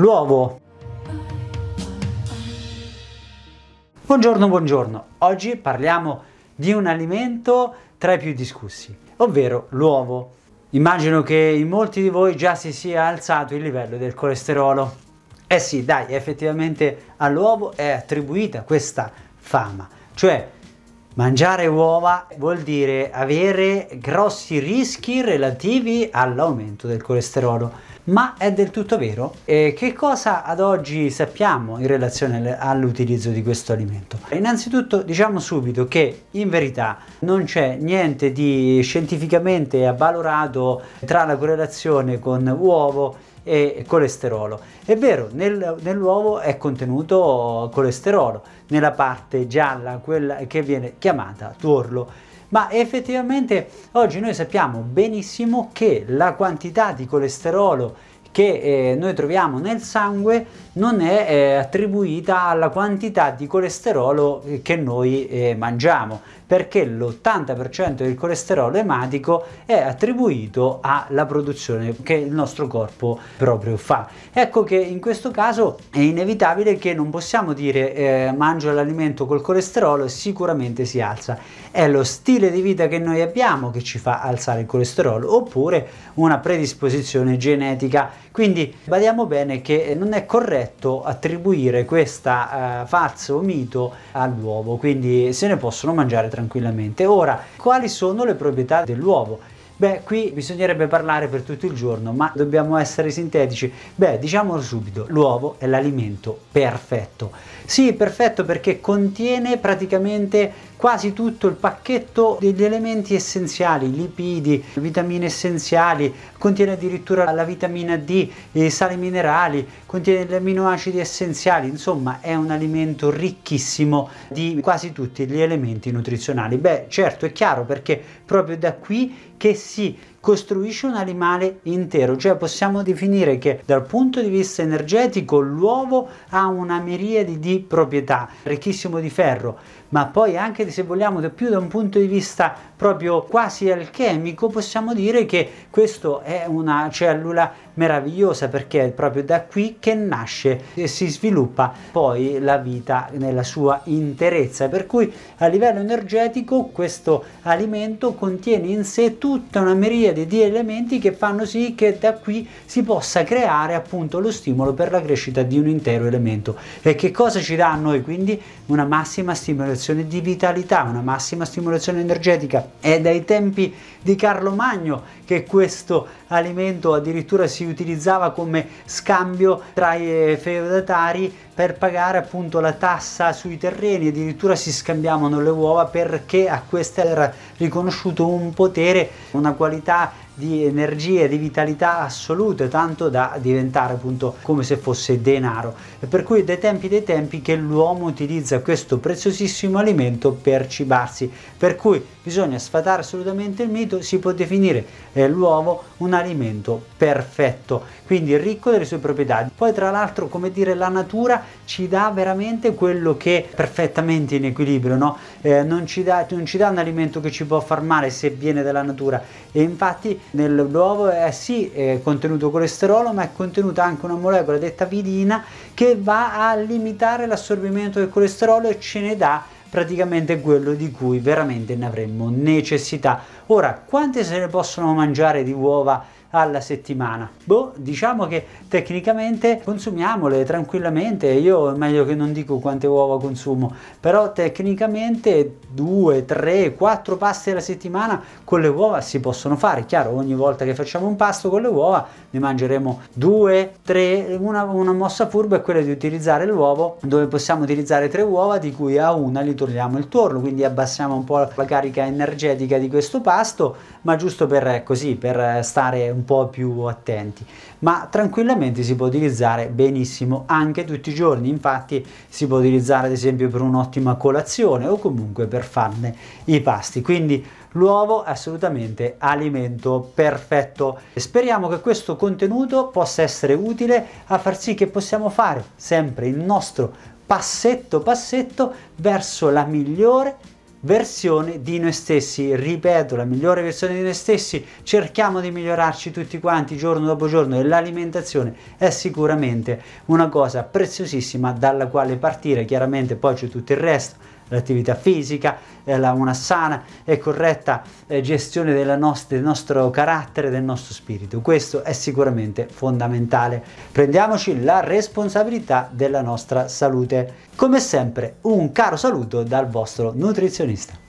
L'uovo. Buongiorno, buongiorno. Oggi parliamo di un alimento tra i più discussi, ovvero l'uovo. Immagino che in molti di voi già si sia alzato il livello del colesterolo. Eh sì, dai, effettivamente all'uovo è attribuita questa fama, cioè mangiare uova vuol dire avere grossi rischi relativi all'aumento del colesterolo. Ma è del tutto vero? E che cosa ad oggi sappiamo in relazione all'utilizzo di questo alimento? Innanzitutto diciamo subito che in verità non c'è niente di scientificamente avvalorato tra la correlazione con uovo e colesterolo. È vero, nel, nell'uovo è contenuto colesterolo, nella parte gialla, quella che viene chiamata tuorlo ma effettivamente oggi noi sappiamo benissimo che la quantità di colesterolo che eh, noi troviamo nel sangue non è eh, attribuita alla quantità di colesterolo eh, che noi eh, mangiamo perché l'80% del colesterolo ematico è attribuito alla produzione che il nostro corpo proprio fa. Ecco che in questo caso è inevitabile che non possiamo dire eh, mangio l'alimento col colesterolo sicuramente si alza. È lo stile di vita che noi abbiamo che ci fa alzare il colesterolo oppure una predisposizione genetica. Quindi badiamo bene che non è corretto attribuire questa eh, falso mito all'uovo, quindi se ne possono mangiare tranquillamente. Ora, quali sono le proprietà dell'uovo? Beh, qui bisognerebbe parlare per tutto il giorno, ma dobbiamo essere sintetici. Beh, diciamolo subito, l'uovo è l'alimento perfetto. Sì, perfetto perché contiene praticamente quasi tutto il pacchetto degli elementi essenziali, lipidi, vitamine essenziali, contiene addirittura la vitamina D, i sali minerali, contiene gli aminoacidi essenziali, insomma è un alimento ricchissimo di quasi tutti gli elementi nutrizionali. Beh, certo è chiaro perché proprio da qui che si し costruisce un animale intero, cioè possiamo definire che dal punto di vista energetico l'uovo ha una miriade di proprietà, ricchissimo di ferro, ma poi anche se vogliamo più da un punto di vista proprio quasi alchemico possiamo dire che questo è una cellula meravigliosa perché è proprio da qui che nasce e si sviluppa poi la vita nella sua interezza. Per cui a livello energetico questo alimento contiene in sé tutta una miriade di elementi che fanno sì che da qui si possa creare appunto lo stimolo per la crescita di un intero elemento. E che cosa ci dà a noi quindi? Una massima stimolazione di vitalità una massima stimolazione energetica. È dai tempi di Carlo Magno che questo alimento addirittura si utilizzava come scambio tra i feudatari per pagare appunto la tassa sui terreni, addirittura si scambiavano le uova perché a queste era riconosciuto un potere, una qualità di energia e di vitalità assolute, tanto da diventare appunto come se fosse denaro. E per cui dai tempi dei tempi che l'uomo utilizza questo preziosissimo alimento per cibarsi, per cui bisogna sfatare assolutamente il mito, si può definire eh, l'uovo un alimento perfetto, quindi ricco delle sue proprietà. Poi tra l'altro, come dire, la natura ci dà veramente quello che è perfettamente in equilibrio, no? eh, non, ci dà, non ci dà un alimento che ci può far male se viene dalla natura e infatti nell'uovo è sì è contenuto colesterolo ma è contenuta anche una molecola detta vidina che va a limitare l'assorbimento del colesterolo e ce ne dà praticamente quello di cui veramente ne avremmo necessità. Ora, quante se ne possono mangiare di uova alla settimana? Boh, diciamo che tecnicamente consumiamole tranquillamente. Io meglio che non dico quante uova consumo, però tecnicamente 2, 3, 4 pasti alla settimana con le uova si possono fare. Chiaro, ogni volta che facciamo un pasto con le uova ne mangeremo 2, 3. Una, una mossa furba è quella di utilizzare l'uovo dove possiamo utilizzare 3 uova di cui a una li togliamo il torno, quindi abbassiamo un po' la carica energetica di questo pasto, ma giusto per così, per stare un po' più attenti. Ma tranquillamente si può utilizzare benissimo anche tutti i giorni, infatti si può utilizzare ad esempio per un'ottima colazione o comunque per farne i pasti. Quindi l'uovo è assolutamente alimento perfetto. Speriamo che questo contenuto possa essere utile a far sì che possiamo fare sempre il nostro passetto passetto verso la migliore versione di noi stessi, ripeto, la migliore versione di noi stessi, cerchiamo di migliorarci tutti quanti giorno dopo giorno e l'alimentazione è sicuramente una cosa preziosissima dalla quale partire, chiaramente poi c'è tutto il resto l'attività fisica, eh, la, una sana e corretta eh, gestione nostra, del nostro carattere, del nostro spirito. Questo è sicuramente fondamentale. Prendiamoci la responsabilità della nostra salute. Come sempre, un caro saluto dal vostro nutrizionista.